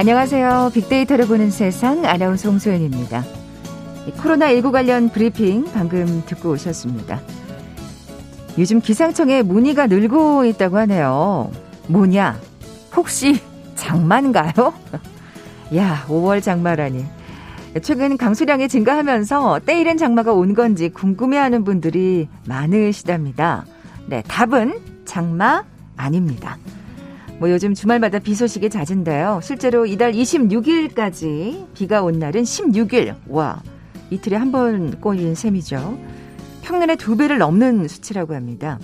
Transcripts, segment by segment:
안녕하세요. 빅데이터를 보는 세상 아나운서 홍소연입니다. 코로나19 관련 브리핑 방금 듣고 오셨습니다. 요즘 기상청에 문의가 늘고 있다고 하네요. 뭐냐? 혹시 장마인가요? 야, 5월 장마라니. 최근 강수량이 증가하면서 때이른 장마가 온 건지 궁금해하는 분들이 많으시답니다. 네, 답은 장마 아닙니다. 뭐 요즘 주말마다 비 소식이 잦은데요. 실제로 이달 26일까지 비가 온 날은 16일. 와, 이틀에 한 번 꼬인 셈이죠. 평년의 두 배를 넘는 수치라고 합니다.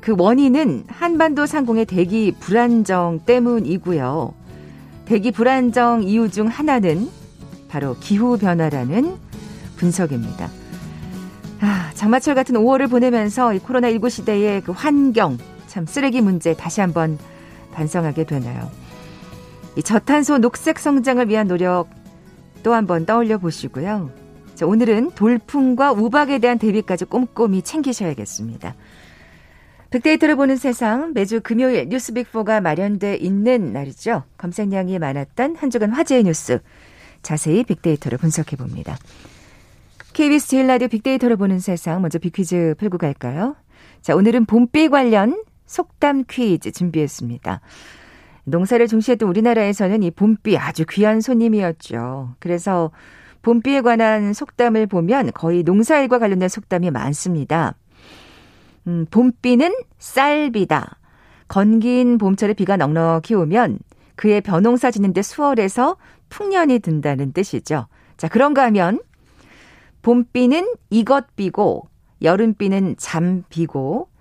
그 원인은 한반도 상공의 대기 불안정 때문이고요. 대기 불안정 이유 중 하나는 바로 기후변화라는 분석입니다. 아, 장마철 같은 5월을 보내면서 이 코로나19 시대의 그 환경, 참 쓰레기 문제 다시 한번 반성하게 되나요? 이 저탄소 녹색 성장을 위한 노력 또 한번 떠올려 보시고요. 자, 오늘은 돌풍과 우박에 대한 대비까지 꼼꼼히 챙기셔야겠습니다. 빅데이터를 보는 세상 매주 금요일 뉴스 빅4가 마련돼 있는 날이죠. 검색량이 많았던 한 주간 화제의 뉴스 자세히 빅데이터를 분석해 봅니다. KBS 제일 라디오 빅데이터를 보는 세상 먼저 빅퀴즈 풀고 갈까요? 자, 오늘은 봄비 관련 속담 퀴즈 준비했습니다. 농사를 중시했던 우리나라에서는 이 봄비 아주 귀한 손님이었죠. 그래서 봄비에 관한 속담을 보면 거의 농사일과 관련된 속담이 많습니다. 음, 봄비는 쌀비다. 건긴 봄철에 비가 넉넉히 오면 그의 벼농사 짓는데 수월해서 풍년이 든다는 뜻이죠. 자, 그런가 하면 봄비는 이것비고 여름비는 잠비고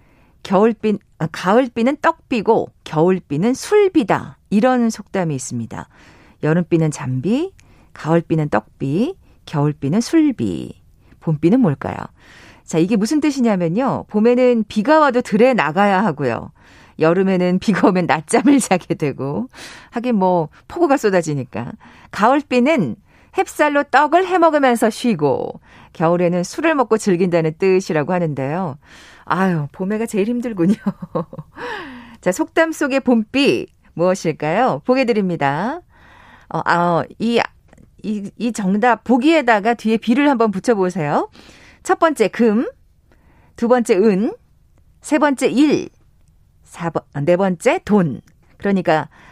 겨울비 아, 가을비는 떡비고 겨울비는 술비다. 이런 속담이 있습니다. 여름비는 잠비, 가을비는 떡비, 겨울비는 술비. 봄비는 뭘까요? 자, 이게 무슨 뜻이냐면요. 봄에는 비가 와도 들에 나가야 하고요. 여름에는 비가 오면 낮잠을 자게 되고 하긴 뭐 폭우가 쏟아지니까 가을비는 햅쌀로 떡을 해 먹으면서 쉬고 겨울에는 술을 먹고 즐긴다는 뜻이라고 하는데요. 아유, 봄에가 제일 힘들군요. 자, 속담 속의 봄비 무엇일까요? 보게 드립니다. 어, 아, 이, 이, 이 정답 보기에다가 뒤에 비를 한번 붙여보세요. 첫 번째 금, 두 번째 은, 세 번째 일, 사번, 네 번째 돈. 그러니까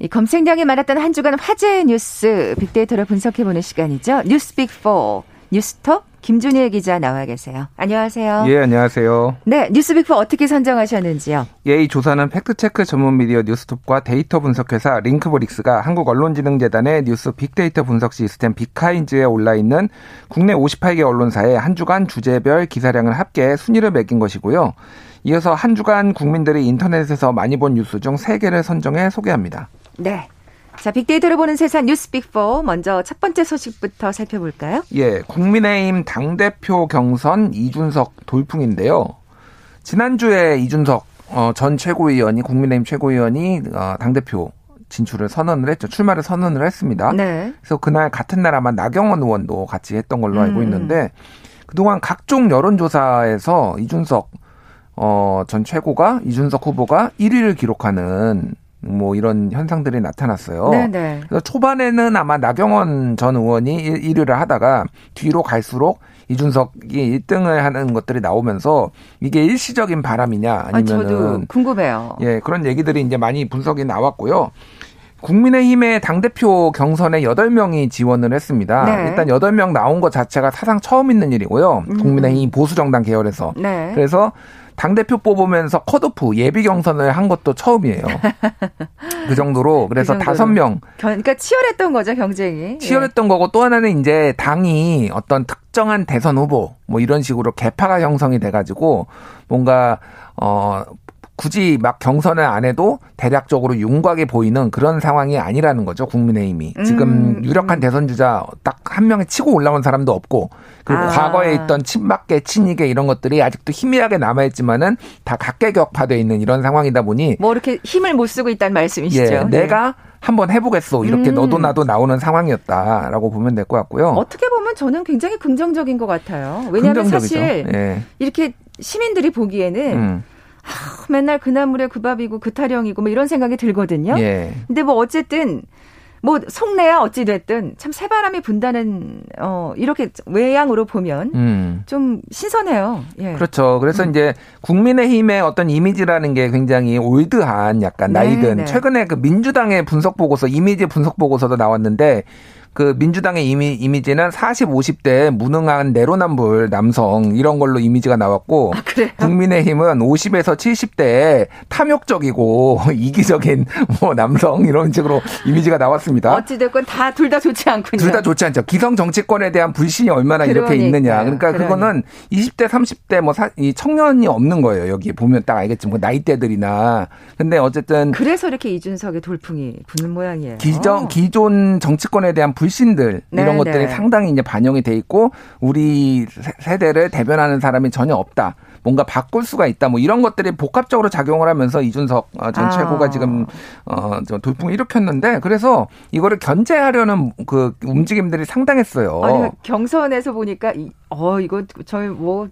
이 검색량이 많았던 한 주간 화제의 뉴스 빅데이터로 분석해보는 시간이죠. 뉴스 빅4 뉴스톱 김준일 기자 나와 계세요. 안녕하세요. 예, 안녕하세요. 네, 뉴스빅4 어떻게 선정하셨는지요? 예, 이 조사는 fact check 전문 미디어 뉴스톱과 데이터 분석회사 링크브릭스가 한국언론진흥재단의 뉴스 빅데이터 분석 시스템 빅카인즈에 올라 있는 국내 58개 언론사의 한 주간 주제별 기사량을 합계 순위를 매긴 것이고요. 이어서 한 주간 국민들이 인터넷에서 많이 본 뉴스 중 3개를 선정해 소개합니다. 네. 자, 빅데이터를 보는 세상 뉴스 빅4 먼저 첫 번째 소식부터 살펴볼까요? 예, 국민의힘 당대표 경선 이준석 돌풍인데요. 지난주에 이준석 어, 전 최고위원이 국민의힘 최고위원이 어, 당대표 진출을 선언을 했죠. 출마를 선언을 했습니다. 네. 그래서 그날 같은 날 아마 나경원 의원도 같이 했던 걸로 알고 음. 있는데 그동안 각종 여론조사에서 이준석 어, 전 최고가 이준석 후보가 1위를 기록하는 뭐 이런 현상들이 나타났어요. 네네. 네. 그래서 초반에는 아마 나경원 전 의원이 1위를 하다가 뒤로 갈수록 이준석이 1등을 하는 것들이 나오면서 이게 일시적인 바람이냐 아니면은 아, 궁금해요. 예, 그런 얘기들이 이제 많이 분석이 나왔고요. 국민의힘의 당대표 경선에 8명이 지원을 했습니다. 네. 일단 8명 나온 것 자체가 사상 처음 있는 일이고요. 음. 국민의힘 보수정당 계열에서. 네. 그래서 당대표 뽑으면서 컷오프 예비 경선을 한 것도 처음이에요. 그 정도로 그래서 그 다섯 명 그러니까 치열했던 거죠 경쟁이. 치열했던 예. 거고 또 하나는 이제 당이 어떤 특정한 대선 후보 뭐 이런 식으로 개파가 형성이 돼가지고 뭔가 어 굳이 막 경선을 안 해도 대략적으로 윤곽에 보이는 그런 상황이 아니라는 거죠 국민의힘이 지금 음, 유력한 음. 대선 주자 딱 한 명에 치고 올라온 사람도 없고 그리고 아. 과거에 있던 친박계 친이계 이런 것들이 아직도 희미하게 남아 있지만은 다 각계 격파돼 있는 이런 상황이다 보니 뭐 이렇게 힘을 못 쓰고 있다는 말씀이시죠. 예, 네. 내가 한번 해보겠어 이렇게 음. 너도 나도 나오는 상황이었다라고 보면 될 것 같고요. 어떻게 보면 저는 굉장히 긍정적인 것 같아요. 왜냐하면 긍정적이죠. 사실 예. 이렇게 시민들이 보기에는 음. 하, 맨날 그 나물에 그 밥이고 그 타령이고 뭐 이런 생각이 들거든요. 예. 근데 뭐 어쨌든 뭐 속내야 어찌 됐든 참 새바람이 분다는 어 이렇게 외양으로 보면 음. 좀 신선해요. 예. 그렇죠. 그래서 음. 이제 국민의힘의 어떤 이미지라는 게 굉장히 올드한 약간 나이든 네, 네. 최근에 그 민주당의 분석 보고서 이미지 분석 보고서도 나왔는데 그 민주당의 이미, 이미지는 40, 50대 무능한 내로남불 남성 이런 걸로 이미지가 나왔고 아, 국민의힘은 50에서 70대 탐욕적이고 이기적인 뭐 남성 이런 식으로 이미지가 나왔습니다. 어찌 됐건 다 둘 다 좋지 않군요. 둘 다 좋지 않죠. 기성 정치권에 대한 불신이 얼마나 그러니까요. 이렇게 있느냐. 그러니까 그러니. 그거는 20대, 30대 뭐이 청년이 없는 거예요. 여기 보면 딱 알겠지만 그 나이대들이나. 근데 어쨌든 그래서 이렇게 이준석의 돌풍이 부는 모양이에요. 기정 기존 정치권에 대한 불신들 네, 이런 것들이 네. 상당히 이제 반영이 돼 있고 우리 세대를 대변하는 사람이 전혀 없다. 뭔가 바꿀 수가 있다. 뭐 이런 것들이 복합적으로 작용을 하면서 이준석 어, 전 아. 최고가 지금 어 돌풍을 일으켰는데 그래서 이거를 견제하려는 그 움직임들이 상당했어요. 아니, 경선에서 보니까 어 이거 저희 뭐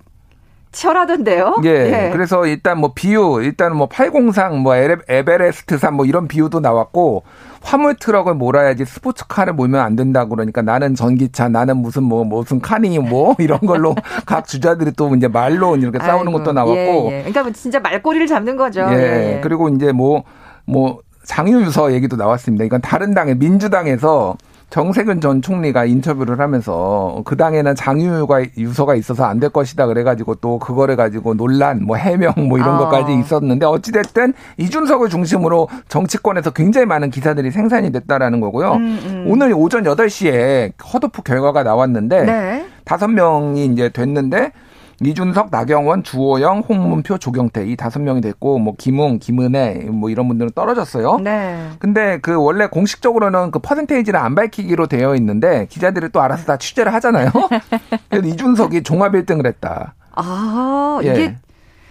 치열하던데요? 예. 네. 그래서 일단 뭐 비유, 일단 뭐 803, 뭐 에베레스트산 뭐 이런 비유도 나왔고 화물 트럭을 몰아야지 스포츠카를 몰면 안 된다 그러니까 나는 전기차, 나는 무슨 뭐 무슨 카니 뭐 이런 걸로 각 주자들이 또 이제 말로 이렇게 싸우는 아이고, 것도 나왔고. 예, 예. 그러니까 뭐 진짜 말꼬리를 잡는 거죠. 예. 예. 그리고 이제 뭐뭐 뭐 장유유서 얘기도 나왔습니다. 이건 다른 당의 민주당에서 정세균 전 총리가 인터뷰를 하면서 그 당에는 장유가 유서가 있어서 안 될 것이다 그래가지고 또 그거를 가지고 논란, 뭐 해명 뭐 이런 아. 것까지 있었는데 어찌됐든 이준석을 중심으로 정치권에서 굉장히 많은 기사들이 생산이 됐다라는 거고요. 음, 음. 오늘 오전 8시에 컷오프 결과가 나왔는데 네. 다섯 명이 이제 됐는데 이준석, 나경원, 주호영, 홍문표, 조경태 이 다섯 명이 됐고 뭐 김웅, 김은혜 뭐 이런 분들은 떨어졌어요. 네. 근데 그 원래 공식적으로는 그 퍼센테이지를 안 밝히기로 되어 있는데 기자들이 또 알아서 다 취재를 하잖아요. 그래서 이준석이 종합 1등을 했다. 아, 이게 예.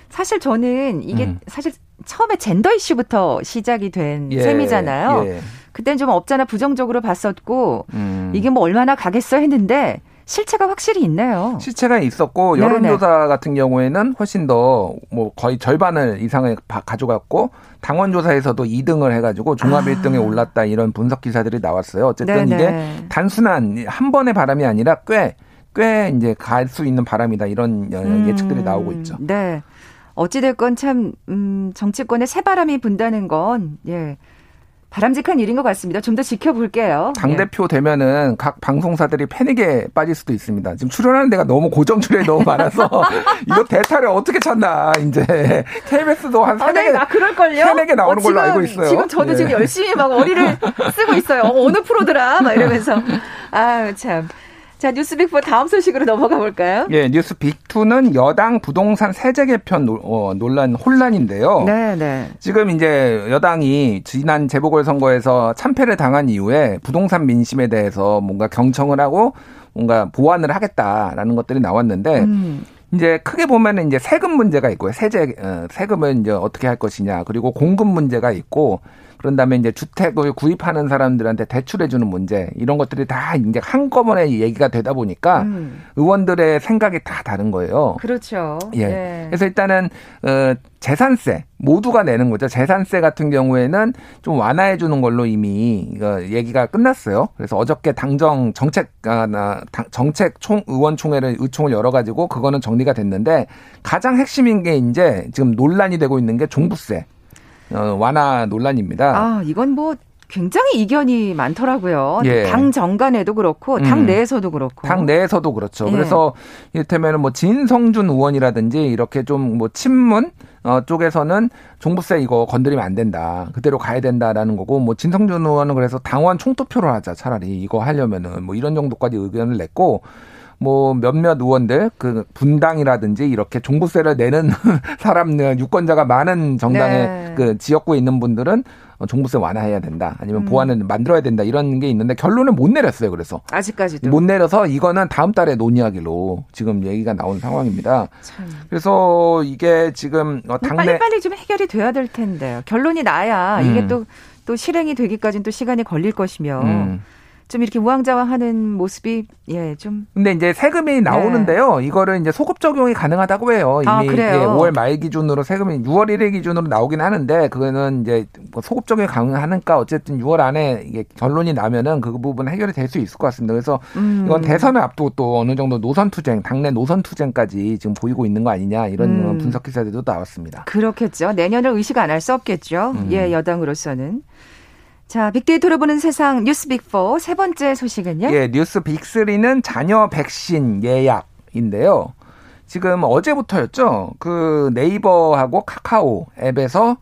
사실 저는 이게 음. 사실 처음에 젠더 이슈부터 시작이 된 예. 셈이잖아요. 예. 그때는 좀 없잖아 부정적으로 봤었고 음. 이게 뭐 얼마나 가겠어 했는데 실체가 확실히 있네요. 실체가 있었고 여론조사 네네. 같은 경우에는 훨씬 더 뭐 거의 절반을 이상을 가져갔고 당원 조사에서도 2등을 해가지고 종합 아. 1등에 올랐다 이런 분석 기사들이 나왔어요. 어쨌든 네네. 이게 단순한 한 번의 바람이 아니라 꽤꽤 이제 갈 수 있는 바람이다 이런 음. 예측들이 나오고 있죠. 네. 어찌됐건 참, 음, 정치권에 새바람이 분다는 건, 예. 바람직한 일인 것 같습니다. 좀 더 지켜볼게요. 당대표 예. 되면은 각 방송사들이 패닉에 빠질 수도 있습니다. 지금 출연하는 데가 너무 고정 출연이 너무 많아서 이거 대타를 어떻게 찾나, 이제. KBS도 한 세네 개. 아, 네. 그럴걸요? 세네 개 나오는 어, 지금, 걸로 알고 있어요. 지금 저도 예. 지금 열심히 막 어리를 쓰고 있어요. 어, 느 프로더라? 막 이러면서. 아유, 참. 자, 뉴스 빅4 다음 소식으로 넘어가 볼까요? 예, 뉴스 빅2는 여당 부동산 세제 개편 어, 논란 혼란인데요. 네, 네. 지금 이제 여당이 지난 재보궐선거에서 참패를 당한 이후에 부동산 민심에 대해서 뭔가 경청을 하고 뭔가 보완을 하겠다라는 것들이 나왔는데 음. 이제 크게 보면은 이제 세금 문제가 있고요. 세제 어, 세금을 이제 어떻게 할 것이냐. 그리고 공급 문제가 있고 그런 다음에 이제 주택을 구입하는 사람들한테 대출해 주는 문제 이런 것들이 다 이제 한꺼번에 얘기가 되다 보니까 음. 의원들의 생각이 다 다른 거예요. 그렇죠. 예. 네. 그래서 일단은 어 재산세 모두가 내는 거죠. 재산세 같은 경우에는 좀 완화해 주는 걸로 이미 얘기가 끝났어요. 그래서 어저께 당정 정책 아, 정책 총 의원총회를 의총을 열어 가지고 그거는 정리가 됐는데 가장 핵심인 게 이제 지금 논란이 되고 있는 게 종부세. 어, 완화 논란입니다. 아, 이건 뭐 굉장히 이견이 많더라고요. 예. 당 정간에도 그렇고 당 음. 내에서도 그렇고. 당 내에서도 그렇죠. 예. 그래서 이를테면 뭐 진성준 의원이라든지 이렇게 좀 뭐 친문 어, 쪽에서는 종부세 이거 건드리면 안 된다. 그대로 가야 된다라는 거고 뭐 진성준 의원은 그래서 당원 총투표를 하자 차라리 이거 하려면은 뭐 이런 정도까지 의견을 냈고 뭐 몇몇 의원들 그 분당이라든지 이렇게 종부세를 내는 사람 유권자가 많은 정당의 네. 그 지역구에 있는 분들은 종부세 완화해야 된다. 아니면 음. 보완을 만들어야 된다. 이런 게 있는데 결론을 못 내렸어요. 그래서 아직까지도 못 내려서 이거는 다음 달에 논의하기로 지금 얘기가 나온 상황입니다. 참. 그래서 이게 지금 어, 당내 빨리 빨리 좀 해결이 돼야 될 텐데요. 결론이 나야 음. 이게 또또 실행이 되기까지는 또 시간이 걸릴 것이며. 음. 좀 이렇게 우왕좌왕하는 모습이 예 좀. 근데 이제 세금이 나오는데요. 네. 이거를 이제 소급 적용이 가능하다고 해요. 아, 이미 아, 예, 5월 말 기준으로 세금이 6월 1일 기준으로 나오긴 하는데 그거는 이제 뭐 소급 적용이 가능하니까 어쨌든 6월 안에 이게 결론이 나면은 그 부분 해결이 될 수 있을 것 같습니다. 그래서 음. 이건 대선을 앞두고 또 어느 정도 노선 투쟁, 당내 노선 투쟁까지 지금 보이고 있는 거 아니냐 이런 음. 분석 기사들도 나왔습니다. 그렇겠죠. 내년을 의식 안 할 수 없겠죠. 음. 예, 여당으로서는. 자, 빅데이터로 보는 세상 뉴스 빅4 세 번째 소식은요? 예, 뉴스 빅3는 자녀 백신 예약인데요. 지금 어제부터였죠. 그 네이버하고 카카오 앱에서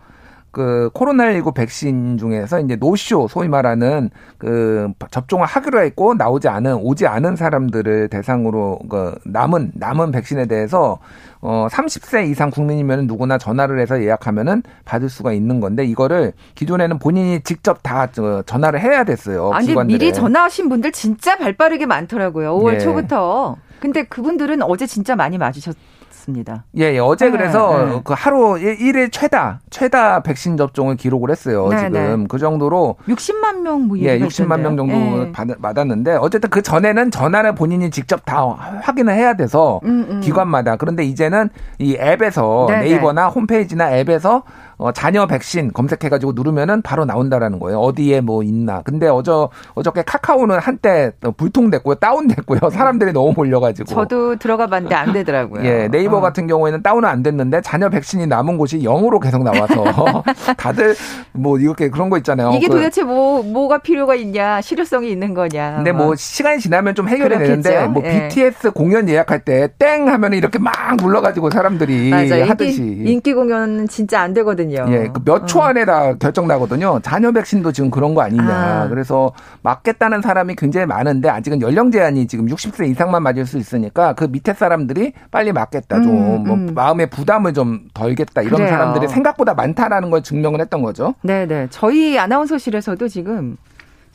그 코로나19 백신 중에서 이제 노쇼 소위 말하는 그 접종을 하기로 했고 나오지 않은 오지 않은 사람들을 대상으로 그 남은 남은 백신에 대해서 어 30세 이상 국민이면 누구나 전화를 해서 예약하면은 받을 수가 있는 건데 이거를 기존에는 본인이 직접 다 전화를 해야 됐어요. 아니 기관들에. 미리 전화하신 분들 진짜 발빠르게 많더라고요. 5월 예. 초부터. 근데 그분들은 어제 진짜 많이 맞으셨 있습니다. 예, 예. 어제 네, 그래서 네. 그 하루 1일 최다 최다 백신 접종을 기록을 했어요. 네, 지금 네. 그 정도로 60만 명 뭐 예, 60만 명 정도 네. 받, 받았는데 어쨌든 그 전에는 전화를 본인이 직접 다 확인을 해야 돼서 음, 음. 기관마다 그런데 이제는 이 앱에서 네, 네이버나 홈페이지나 앱에서 어, 자녀 백신 검색해가지고 누르면은 바로 나온다라는 거예요. 어디에 뭐 있나. 근데 어저 어저께 카카오는 한때 불통됐고요, 다운됐고요. 사람들이 너무 몰려가지고. 저도 들어가 봤는데 안 되더라고요. 예, 네이버 어. 같은 경우에는 다운은 안 됐는데 자녀 백신이 남은 곳이 0으로 계속 나와서 다들 뭐 이렇게 그런 거 있잖아요. 이게 그, 도대체 뭐 뭐가 필요가 있냐, 실효성이 있는 거냐. 근데 뭐 시간이 지나면 좀 해결이 그렇겠죠? 되는데 뭐 예. BTS 공연 예약할 때 땡 하면 이렇게 막 눌러가지고 사람들이 맞아. 하듯이 인기, 인기 공연은 진짜 안 되거든요. 되거든요. 예, 그 몇초 어. 안에 다 결정 나거든요. 자녀 백신도 지금 그런 거 아니냐. 아. 그래서 맞겠다는 사람이 굉장히 많은데 아직은 연령 제한이 지금 60세 이상만 맞을 수 있으니까 그 밑에 사람들이 빨리 맞겠다. 좀뭐 음, 음. 마음의 부담을 좀 덜겠다. 이런 그래요. 사람들이 생각보다 많다라는 걸 증명을 했던 거죠. 네, 네. 저희 아나운서실에서도 지금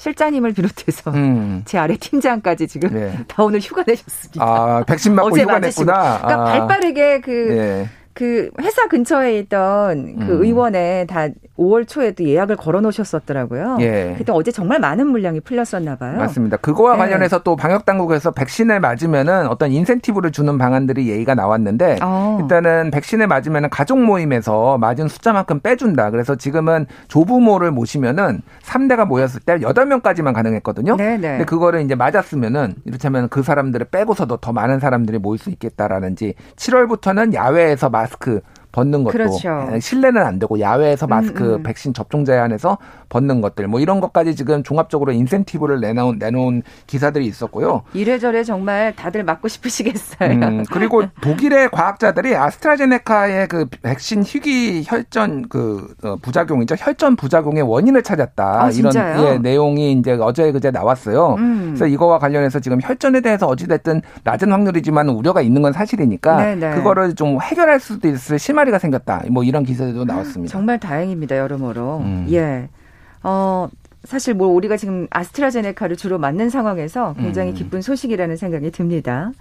실장님을 비롯해서 음. 제 아래 팀장까지 지금 네. 다 오늘 휴가 내셨습니다. 아, 백신 맞고 휴가 냈구나. 그러니까 아. 발빠르게 그 네. 그 회사 근처에 있던 그 음. 의원에 다 5월 초에도 예약을 걸어 놓으셨었더라고요. 예. 그때 어제 정말 많은 물량이 풀렸었나 봐요. 맞습니다. 그거와 네. 관련해서 또 방역 당국에서 백신을 맞으면은 어떤 인센티브를 주는 방안들이 예의가 나왔는데 어. 일단은 백신을 맞으면은 가족 모임에서 맞은 숫자만큼 빼준다. 그래서 지금은 조부모를 모시면은 3대가 모였을 때 8명까지만 가능했거든요. 네네. 네. 근데 그거를 이제 맞았으면은 이렇다면 그 사람들을 빼고서도 더 많은 사람들이 모일 수 있겠다라는지 7월부터는 야외에서 마스크 벗는 것도 그렇죠. 예, 실내는 안 되고 야외에서 음, 마스크 음, 음. 백신 접종 제한에서 벗는 것들 뭐 이런 것까지 지금 종합적으로 인센티브를 내놓은 내놓은 기사들이 있었고요. 이래저래 정말 다들 맞고 싶으시겠어요. 음, 그리고 독일의 과학자들이 아스트라제네카의 그 백신 희귀 혈전 그 어, 부작용이죠. 혈전 부작용의 원인을 찾았다. 아, 이런 예, 내용이 이제 어제 그제 나왔어요. 음. 그래서 이거와 관련해서 지금 혈전에 대해서 어찌 됐든 낮은 확률이지만 우려가 있는 건 사실이니까 네네. 그거를 좀 해결할 수도 있을 심 화리가 생겼다. 뭐 이런 기사들도 나왔습니다. 정말 다행입니다. 여러모로. 음. 예. 어, 사실 뭐 우리가 지금 아스트라제네카를 주로 맞는 상황에서 굉장히 음. 기쁜 소식이라는 생각이 듭니다.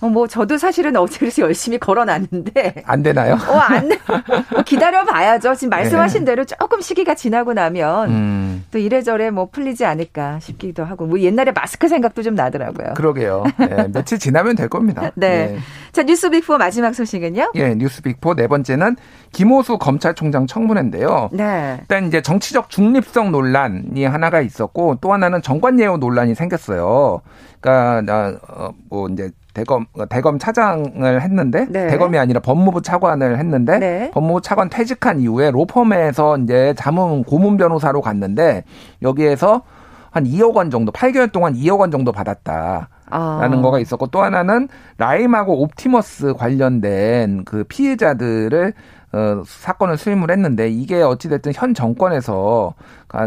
어, 뭐 저도 사실은 어제 그래서 열심히 걸어놨는데 안 되나요? 어, 안뭐 기다려 봐야죠. 지금 말씀하신 네. 대로 조금 시기가 지나고 나면 음. 또 이래저래 뭐 풀리지 않을까 싶기도 하고 뭐 옛날에 마스크 생각도 좀 나더라고요. 그러게요. 네, 며칠 지나면 될 겁니다. 네. 네. 자, 뉴스 빅4 마지막 소식은요? 예, 뉴스 빅4 네 번째는 김호수 검찰총장 청문회인데요. 네. 일단 이제 정치적 중립성 논란이 하나가 있었고 또 하나는 정관예우 논란이 생겼어요. 그러니까 어, 뭐 이제 대검 대검 차장을 했는데 네. 대검이 아니라 법무부 차관을 했는데 네. 법무부 차관 퇴직한 이후에 로펌에서 이제 자문 고문 변호사로 갔는데 여기에서 한 2억 원 정도 8개월 동안 2억 원 정도 받았다. 라는 아. 거가 있었고 또 하나는 라임하고 옵티머스 관련된 그 피해자들을 어, 사건을 수임을 했는데 이게 어찌됐든 현 정권에서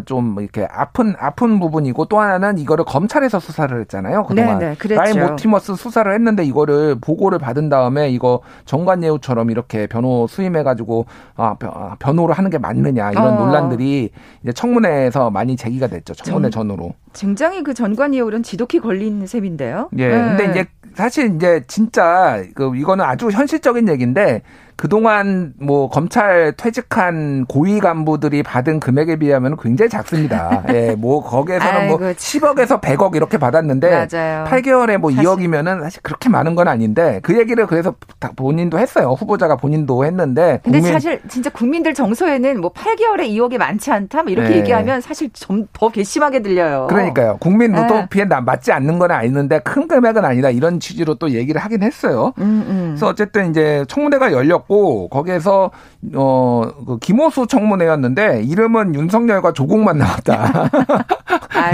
좀 이렇게 아픈 아픈 부분이고 또 하나는 이거를 검찰에서 수사를 했잖아요 그동안 네, 네, 라임 옵티머스 수사를 했는데 이거를 보고를 받은 다음에 이거 전관예우처럼 이렇게 변호 수임해가지고 아, 아, 변호를 하는 게 맞느냐 이런 어. 논란들이 이제 청문회에서 많이 제기가 됐죠 청문회 정, 전후로. 굉장히 그 전관예우는 지독히 걸린 셈인데요. 예, 네. 근데 이제 사실 이제 진짜 그 이거는 아주 현실적인 얘기인데 그동안 뭐 검찰 퇴직한 고위 간부들이 받은 금액에 비하면 굉장히 작습니다. 예, 뭐 거기에서는 뭐 아이고, 뭐 10억에서 100억 이렇게 받았는데 맞아요. 8개월에 뭐 사실. 2억이면은 사실 그렇게 많은 건 아닌데 그 얘기를 그래서 본인도 했어요. 후보자가 본인도 했는데. 근데 국민... 사실 진짜 국민들 정서에는 뭐 8개월에 2억이 많지 않다 뭐 이렇게 네. 얘기하면 사실 좀 더 괘씸하게 들려요. 그러니까요. 국민 노동피에 네. 맞지 않는 건 아니는데 큰 금액은 아니다 이런 취지로 또 얘기를 하긴 했어요. 음, 음. 그래서 어쨌든 이제 청문회가 열렸고 있었고 거기에서 어그 김호수 청문회였는데 이름은 윤석열과 조국만 나왔다.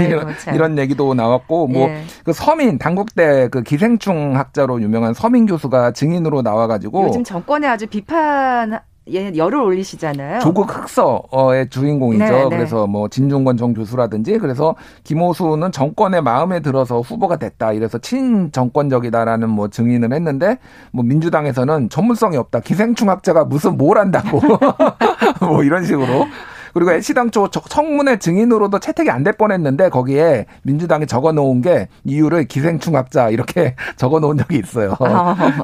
이런, 이런, 얘기도 나왔고 뭐그 예. 서민 당국대 그 기생충 학자로 유명한 서민 교수가 증인으로 나와가지고 요즘 정권에 아주 비판 예, 열을 올리시잖아요. 조국 흑서의 주인공이죠. 네, 네. 그래서 뭐 진중권 전 교수라든지 그래서 김호수는 정권의 마음에 들어서 후보가 됐다. 이래서 친정권적이다라는 뭐 증인을 했는데 뭐 민주당에서는 전문성이 없다. 기생충 학자가 무슨 뭘 한다고 뭐 이런 식으로 그리고 애시당초 청문회 증인으로도 채택이 안 될 뻔했는데 거기에 민주당이 적어놓은 게 이유를 기생충학자 이렇게 적어놓은 적이 있어요.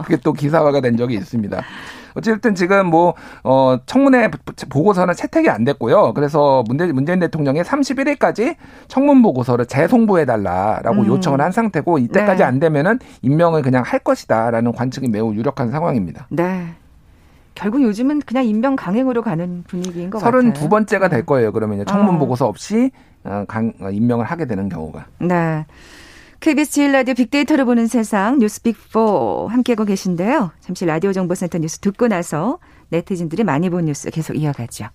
그게 또 기사화가 된 적이 있습니다. 어쨌든 지금 뭐, 어, 청문회 보고서는 채택이 안 됐고요. 그래서 문재, 문재인 대통령이 31일까지 청문 보고서를 재송부해 달라라고 음. 요청을 한 상태고 이때까지 네. 안 되면은 임명을 그냥 할 것이다라는 관측이 매우 유력한 상황입니다. 네. 결국 요즘은 그냥 임명 강행으로 가는 분위기인 것 32 같아요. 32번째가 될 거예요. 그러면 청문 어. 보고서 없이 어, 강, 어, 임명을 하게 되는 경우가. 네. KBS 제일 라디오 빅데이터를 보는 세상 뉴스 빅4 함께하고 계신데요. 잠시 라디오 정보센터 뉴스 듣고 나서 네티즌들이 많이 본 뉴스 계속 이어가죠.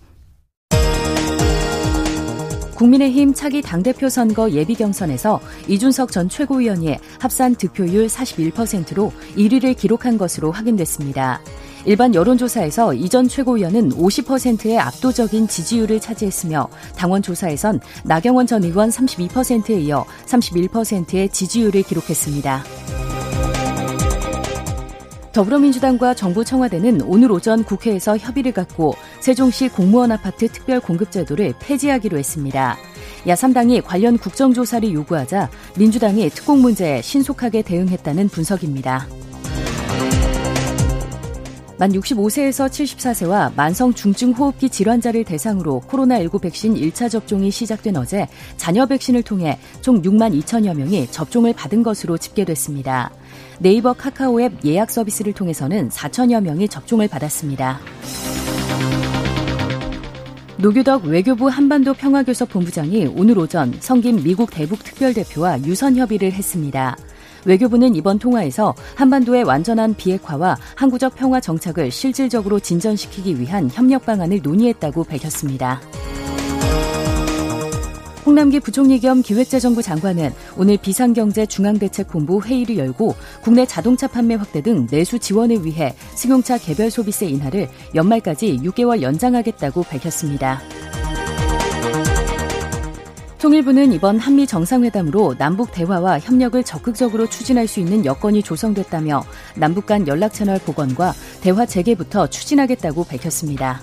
국민의힘 차기 당대표 선거 예비 경선에서 이준석 전 최고위원이 합산 득표율 41%로 1위를 기록한 것으로 확인됐습니다. 일반 여론조사에서 이전 최고위원은 50%의 압도적인 지지율을 차지했으며 당원 조사에선 나경원 전 의원 32%에 이어 31%의 지지율을 기록했습니다. 더불어민주당과 정부 청와대는 오늘 오전 국회에서 협의를 갖고 세종시 공무원 아파트 특별 공급제도를 폐지하기로 했습니다. 야3당이 관련 국정조사를 요구하자 민주당이 특공 문제에 신속하게 대응했다는 분석입니다. 만 65세에서 74세와 만성 중증 호흡기 질환자를 대상으로 코로나19 백신 1차 접종이 시작된 어제 자녀 백신을 통해 총 6만 2천여 명이 접종을 받은 것으로 집계됐습니다. 네이버 카카오 앱 예약 서비스를 통해서는 4천여 명이 접종을 받았습니다. 노규덕 외교부 한반도 평화교섭 본부장이 오늘 오전 성김 미국 대북 특별대표와 유선 협의를 했습니다. 외교부는 이번 통화에서 한반도의 완전한 비핵화와 항구적 평화 정착을 실질적으로 진전시키기 위한 협력 방안을 논의했다고 밝혔습니다. 홍남기 부총리 겸 기획재정부 장관은 오늘 비상경제 중앙대책본부 회의를 열고 국내 자동차 판매 확대 등 내수 지원을 위해 승용차 개별 소비세 인하를 연말까지 6개월 연장하겠다고 밝혔습니다. 통일부는 이번 한미 정상회담으로 남북 대화와 협력을 적극적으로 추진할 수 있는 여건이 조성됐다며 남북 간 연락 채널 복원과 대화 재개부터 추진하겠다고 밝혔습니다.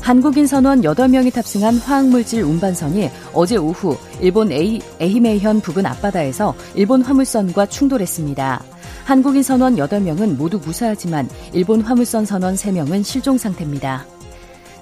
한국인 선원 8명이 탑승한 화학물질 운반선이 어제 오후 일본 에이, 에히메현 부근 앞바다에서 일본 화물선과 충돌했습니다. 한국인 선원 8명은 모두 무사하지만 일본 화물선 선원 3명은 실종 상태입니다.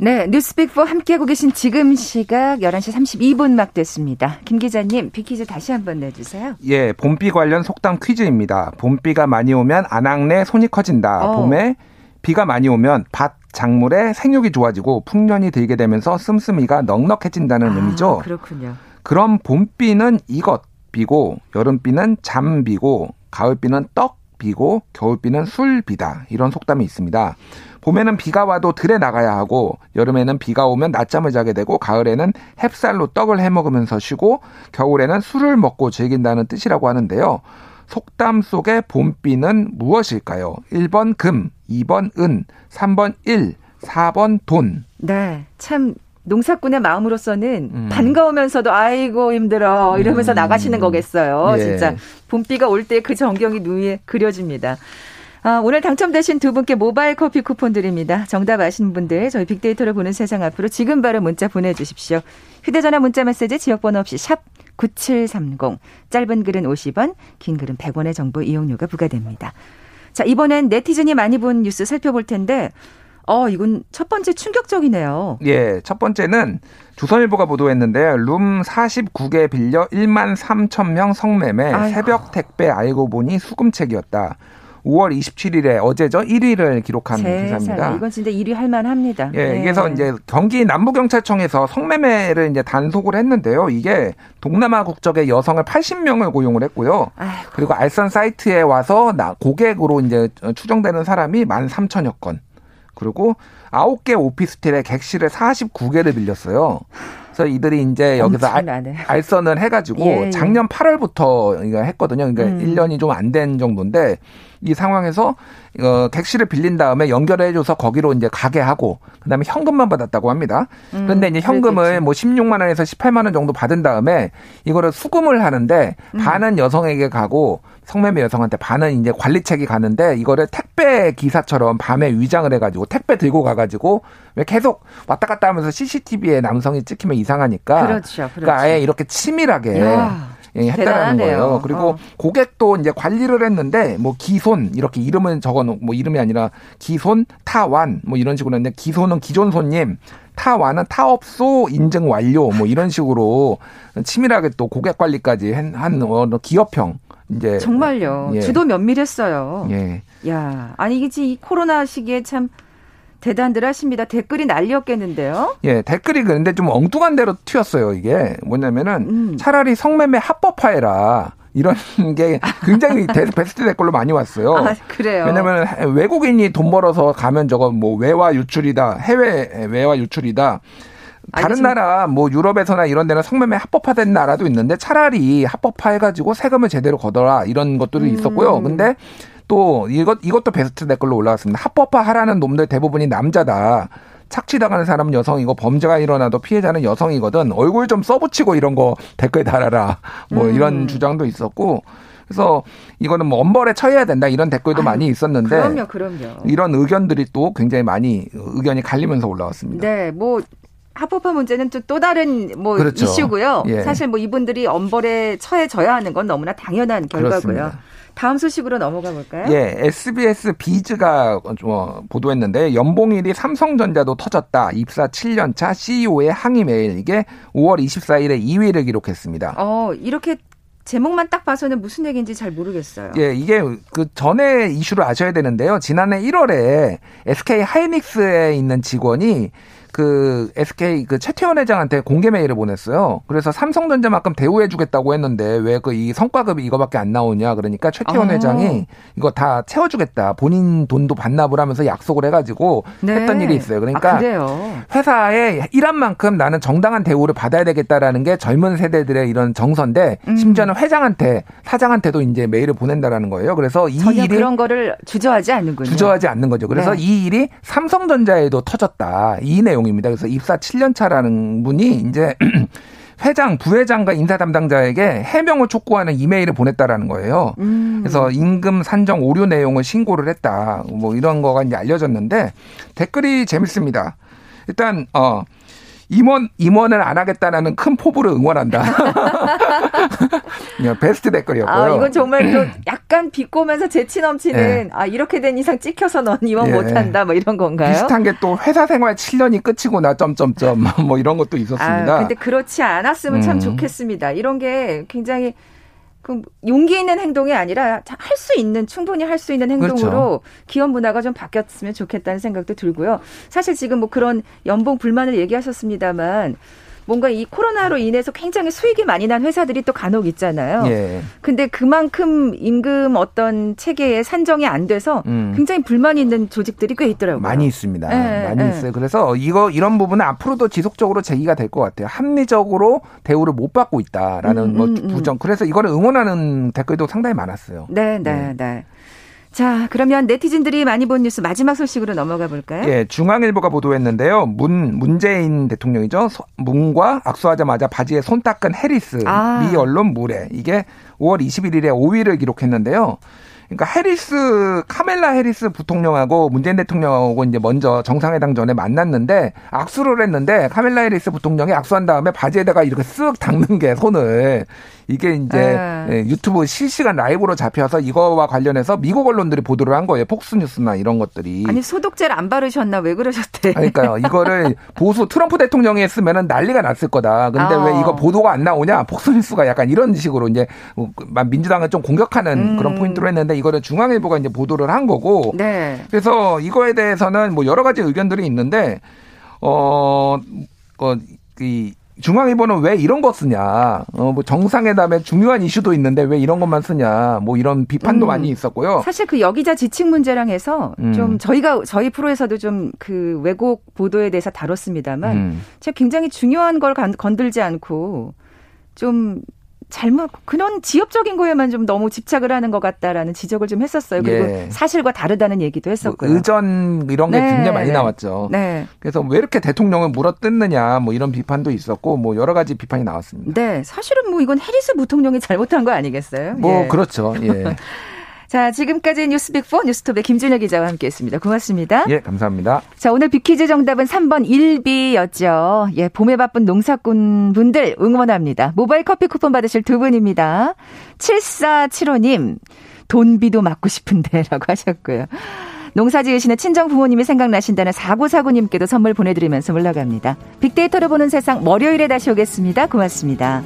네, 뉴스빅4 함께하고 계신 지금 시각 11시 32분 막 됐습니다. 김 기자님, 빅퀴즈 다시 한번 내주세요. 예, 봄비 관련 속담 퀴즈입니다. 봄비가 많이 오면 안악내 손이 커진다. 어. 봄에 비가 많이 오면 밭 작물의 생육이 좋아지고 풍년이 들게 되면서 씀씀이가 넉넉해진다는 아, 의미죠. 그렇군요. 그럼 봄비는 이것 비고 여름비는 잠비고 가을비는 떡 비고 겨울비는 술비다. 이런 속담이 있습니다. 봄에는 비가 와도 들에 나가야 하고 여름에는 비가 오면 낮잠을 자게 되고 가을에는 햅쌀로 떡을 해 먹으면서 쉬고 겨울에는 술을 먹고 즐긴다는 뜻이라고 하는데요. 속담 속의 봄비는 무엇일까요? 1번 금, 2번 은, 3번 일, 4번 돈. 네. 참 농사꾼의 마음으로서는 음. 반가우면서도 아이고 힘들어 이러면서 음. 나가시는 거겠어요. 예. 진짜 봄비가 올 때 그 전경이 눈에 그려집니다. 아, 오늘 당첨되신 두 분께 모바일 커피 쿠폰 드립니다. 정답 아시는 분들 저희 빅데이터를 보는 세상 앞으로 지금 바로 문자 보내주십시오. 휴대전화 문자 메시지 지역번호 없이 샵 9730. 짧은 글은 50원, 긴 글은 100원의 정보 이용료가 부과됩니다. 자, 이번엔 네티즌이 많이 본 뉴스 살펴볼 텐데, 어, 이건 첫 번째 충격적이네요. 예, 첫 번째는 조선일보가 보도했는데, 룸 49개 빌려 1만 3천 명 성매매, 아이고. 새벽 택배 알고 보니 수금책이었다. 5월 27일에 어제죠 1위를 기록한 기사입니다. 이건 진짜 1위 할 만합니다. 예, 네. 그래서 이제 경기 남부경찰청에서 성매매를 이제 단속을 했는데요. 이게 동남아 국적의 여성을 80명을 고용을 했고요. 아이고. 그리고 알선 사이트에 와서 고객으로 이제 추정되는 사람이 13,000여 건. 그리고 9개 오피스텔의 객실을 49개를 빌렸어요. 그래서 이들이 이제 여기서 알, 선을 해가지고 예, 예. 작년 8월부터 이거 했거든요. 그러니까 음. 1년이 좀 안 된 정도인데 이 상황에서 어, 객실을 빌린 다음에 연결해줘서 거기로 이제 가게 하고 그다음에 현금만 받았다고 합니다. 음, 그런데 이제 현금을 그랬겠지. 뭐 16만 원에서 18만 원 정도 받은 다음에 이거를 수금을 하는데 음. 반은 여성에게 가고 성매매 여성한테 반은 이제 관리책이 가는데 이거를 택배 기사처럼 밤에 위장을 해가지고 택배 들고 가가지고 왜 계속 왔다 갔다 하면서 CCTV에 남성이 찍히면 이상하니까 그렇죠, 그렇죠. 그러니까 아예 이렇게 치밀하게 야. 예, 했다라는 거예요. 그리고 어. 고객도 이제 관리를 했는데 뭐 기손 이렇게 이름은 적어 놓고 뭐 이름이 아니라 기손 타완 뭐 이런 식으로 했는데 기손은 기존 손님 타완은 타업소 인증 완료 뭐 이런 식으로 치밀하게 또 고객 관리까지 한, 한 기업형 이제 정말요. 예. 주도 면밀했어요. 예. 야, 아니 이게 이 코로나 시기에 참 대단들 하십니다. 댓글이 난리였겠는데요. 예, 댓글이 그런데 좀 엉뚱한 대로 튀었어요. 이게 뭐냐면은 음. 차라리 성매매 합법화해라. 이런 게 굉장히 베스트 댓글로 많이 왔어요. 아, 그래요. 왜냐면 외국인이 돈 벌어서 가면 저거 뭐 외화 유출이다, 해외 외화 유출이다. 다른 아니, 나라 뭐 유럽에서나 이런 데는 성매매 합법화된 나라도 있는데 차라리 합법화해가지고 세금을 제대로 걷어라 이런 것들이 있었고요. 음. 근데 또 이것 이것도 베스트 댓글로 올라왔습니다. 합법화하라는 놈들 대부분이 남자다. 착취당하는 사람은 여성이고 범죄가 일어나도 피해자는 여성이거든. 얼굴 좀 써붙이고 이런 거 댓글 달아라. 뭐 음. 이런 주장도 있었고. 그래서 이거는 뭐 엄벌에 처해야 된다 이런 댓글도 아유, 많이 있었는데 그럼요, 그럼요. 이런 의견들이 또 굉장히 많이 의견이 갈리면서 올라왔습니다. 네, 뭐 합법화 문제는 또, 또 다른 뭐 그렇죠. 이슈고요. 예. 사실 뭐 이분들이 엄벌에 처해져야 하는 건 너무나 당연한 결과고요. 그렇습니다. 다음 소식으로 넘어가 볼까요? 예, SBS 비즈가 좀 보도했는데 연봉일이 삼성전자도 터졌다. 입사 7년차 CEO의 항의 메일 이게 5월 24일에 2위를 기록했습니다. 어, 이렇게 제목만 딱 봐서는 무슨 얘기인지 잘 모르겠어요. 예, 이게 그 전에 이슈를 아셔야 되는데요. 지난해 1월에 SK 하이닉스에 있는 직원이 그 SK 그 최태원 회장한테 공개 메일을 보냈어요. 그래서 삼성전자만큼 대우해주겠다고 했는데 왜 그 이 성과급이 이거밖에 안 나오냐 그러니까 최태원 아. 회장이 이거 다 채워주겠다 본인 돈도 반납을 하면서 약속을 해가지고 네. 했던 일이 있어요. 그러니까 아, 회사에 일한 만큼 나는 정당한 대우를 받아야 되겠다라는 게 젊은 세대들의 이런 정서인데 음. 심지어는 회장한테 사장한테도 이제 메일을 보낸다라는 거예요. 그래서 이 일이 그런 거를 주저하지 않는군요. 주저하지 않는 거죠. 그래서 네. 이 일이 삼성전자에도 터졌다. 이 내용. 내용입니다. 그래서 입사 7년 차라는 분이 이제 회장, 부회장과 인사 담당자에게 해명을 촉구하는 이메일을 보냈다라는 거예요. 음. 그래서 임금 산정 오류 내용을 신고를 했다. 뭐 이런 거가 이제 알려졌는데 댓글이 재밌습니다. 일단 어 임원 임원을 안 하겠다라는 큰 포부를 응원한다. 베스트 댓글이었고요. 아, 이건 정말 또 약간 비꼬면서 재치 넘치는 예. 아 이렇게 된 이상 찍혀서 넌 임원 예. 못한다 뭐 이런 건가요? 비슷한 게 또 회사 생활 7년이 끝이구나 점점점 뭐 이런 것도 있었습니다. 아, 근데 그렇지 않았으면 참 음. 좋겠습니다. 이런 게 굉장히 그 용기 있는 행동이 아니라 할 수 있는 충분히 할 수 있는 행동으로 그렇죠. 기업 문화가 좀 바뀌었으면 좋겠다는 생각도 들고요. 사실 지금 뭐 그런 연봉 불만을 얘기하셨습니다만 뭔가 이 코로나로 인해서 굉장히 수익이 많이 난 회사들이 또 간혹 있잖아요. 예. 근데 그만큼 임금 어떤 체계에 산정이 안 돼서 음. 굉장히 불만이 있는 조직들이 꽤 있더라고요. 많이 있습니다. 예, 많이 예. 있어요. 그래서 이거 이런 부분은 앞으로도 지속적으로 제기가 될 것 같아요. 합리적으로 대우를 못 받고 있다라는 음, 뭐 음, 뭐 부정. 그래서 이거를 응원하는 댓글도 상당히 많았어요. 네, 네, 네. 네. 자, 그러면 네티즌들이 많이 본 뉴스 마지막 소식으로 넘어가 볼까요? 예, 중앙일보가 보도했는데요. 문 문재인 대통령이죠. 문과 악수하자마자 바지에 손 닦은 해리스 아. 미 언론 무례. 이게 5월 21일에 5위를 기록했는데요. 그러니까 해리스 카멜라 해리스 부통령하고 문재인 대통령하고 이제 먼저 정상회담 전에 만났는데 악수를 했는데 카멜라 해리스 부통령이 악수한 다음에 바지에다가 이렇게 쓱 닦는 게 손을 이게 이제 네. 예, 유튜브 실시간 라이브로 잡혀서 이거와 관련해서 미국 언론들이 보도를 한 거예요. 폭스뉴스나 이런 것들이. 아니 소독제를 안 바르셨나 왜 그러셨대? 그러니까요. 이거를 보수 트럼프 대통령이 했으면은 난리가 났을 거다. 근데 아. 왜 이거 보도가 안 나오냐? 폭스뉴스가 약간 이런 식으로 이제 민주당을 좀 공격하는 음. 그런 포인트로 했는데 이거를 중앙일보가 이제 보도를 한 거고. 네. 그래서 이거에 대해서는 뭐 여러 가지 의견들이 있는데 어, 어, 이 중앙일보는 왜 이런 거 쓰냐? 어, 뭐 정상회담에 중요한 이슈도 있는데 왜 이런 것만 쓰냐? 뭐 이런 비판도 음. 많이 있었고요. 사실 그 여기자 지칭 문제랑 해서 음. 좀 저희가 저희 프로에서도 좀 그 왜곡 보도에 대해서 다뤘습니다만 음. 제가 굉장히 중요한 걸 건들지 않고 좀 잘못 그런 지역적인 거에만 좀 너무 집착을 하는 것 같다라는 지적을 좀 했었어요. 그리고 예. 사실과 다르다는 얘기도 했었고요. 뭐 의전 이런 게 네. 굉장히 많이 나왔죠. 네. 그래서 왜 이렇게 대통령을 물어뜯느냐 뭐 이런 비판도 있었고 뭐 여러 가지 비판이 나왔습니다. 네, 사실은 뭐 이건 해리스 부통령이 잘못한 거 아니겠어요? 뭐 예. 그렇죠. 예. 자, 지금까지 뉴스 빅4 뉴스톱의 김준혁 기자와 함께했습니다. 고맙습니다. 예, 감사합니다. 자, 오늘 빅퀴즈 정답은 3번 1비였죠. 예, 봄에 바쁜 농사꾼 분들 응원합니다. 모바일 커피 쿠폰 받으실 두 분입니다. 7475님, 돈비도 맞고 싶은데 라고 하셨고요. 농사 지으시는 친정 부모님이 생각나신다는 4949님께도 선물 보내드리면서 물러갑니다. 빅데이터를 보는 세상 월요일에 다시 오겠습니다. 고맙습니다.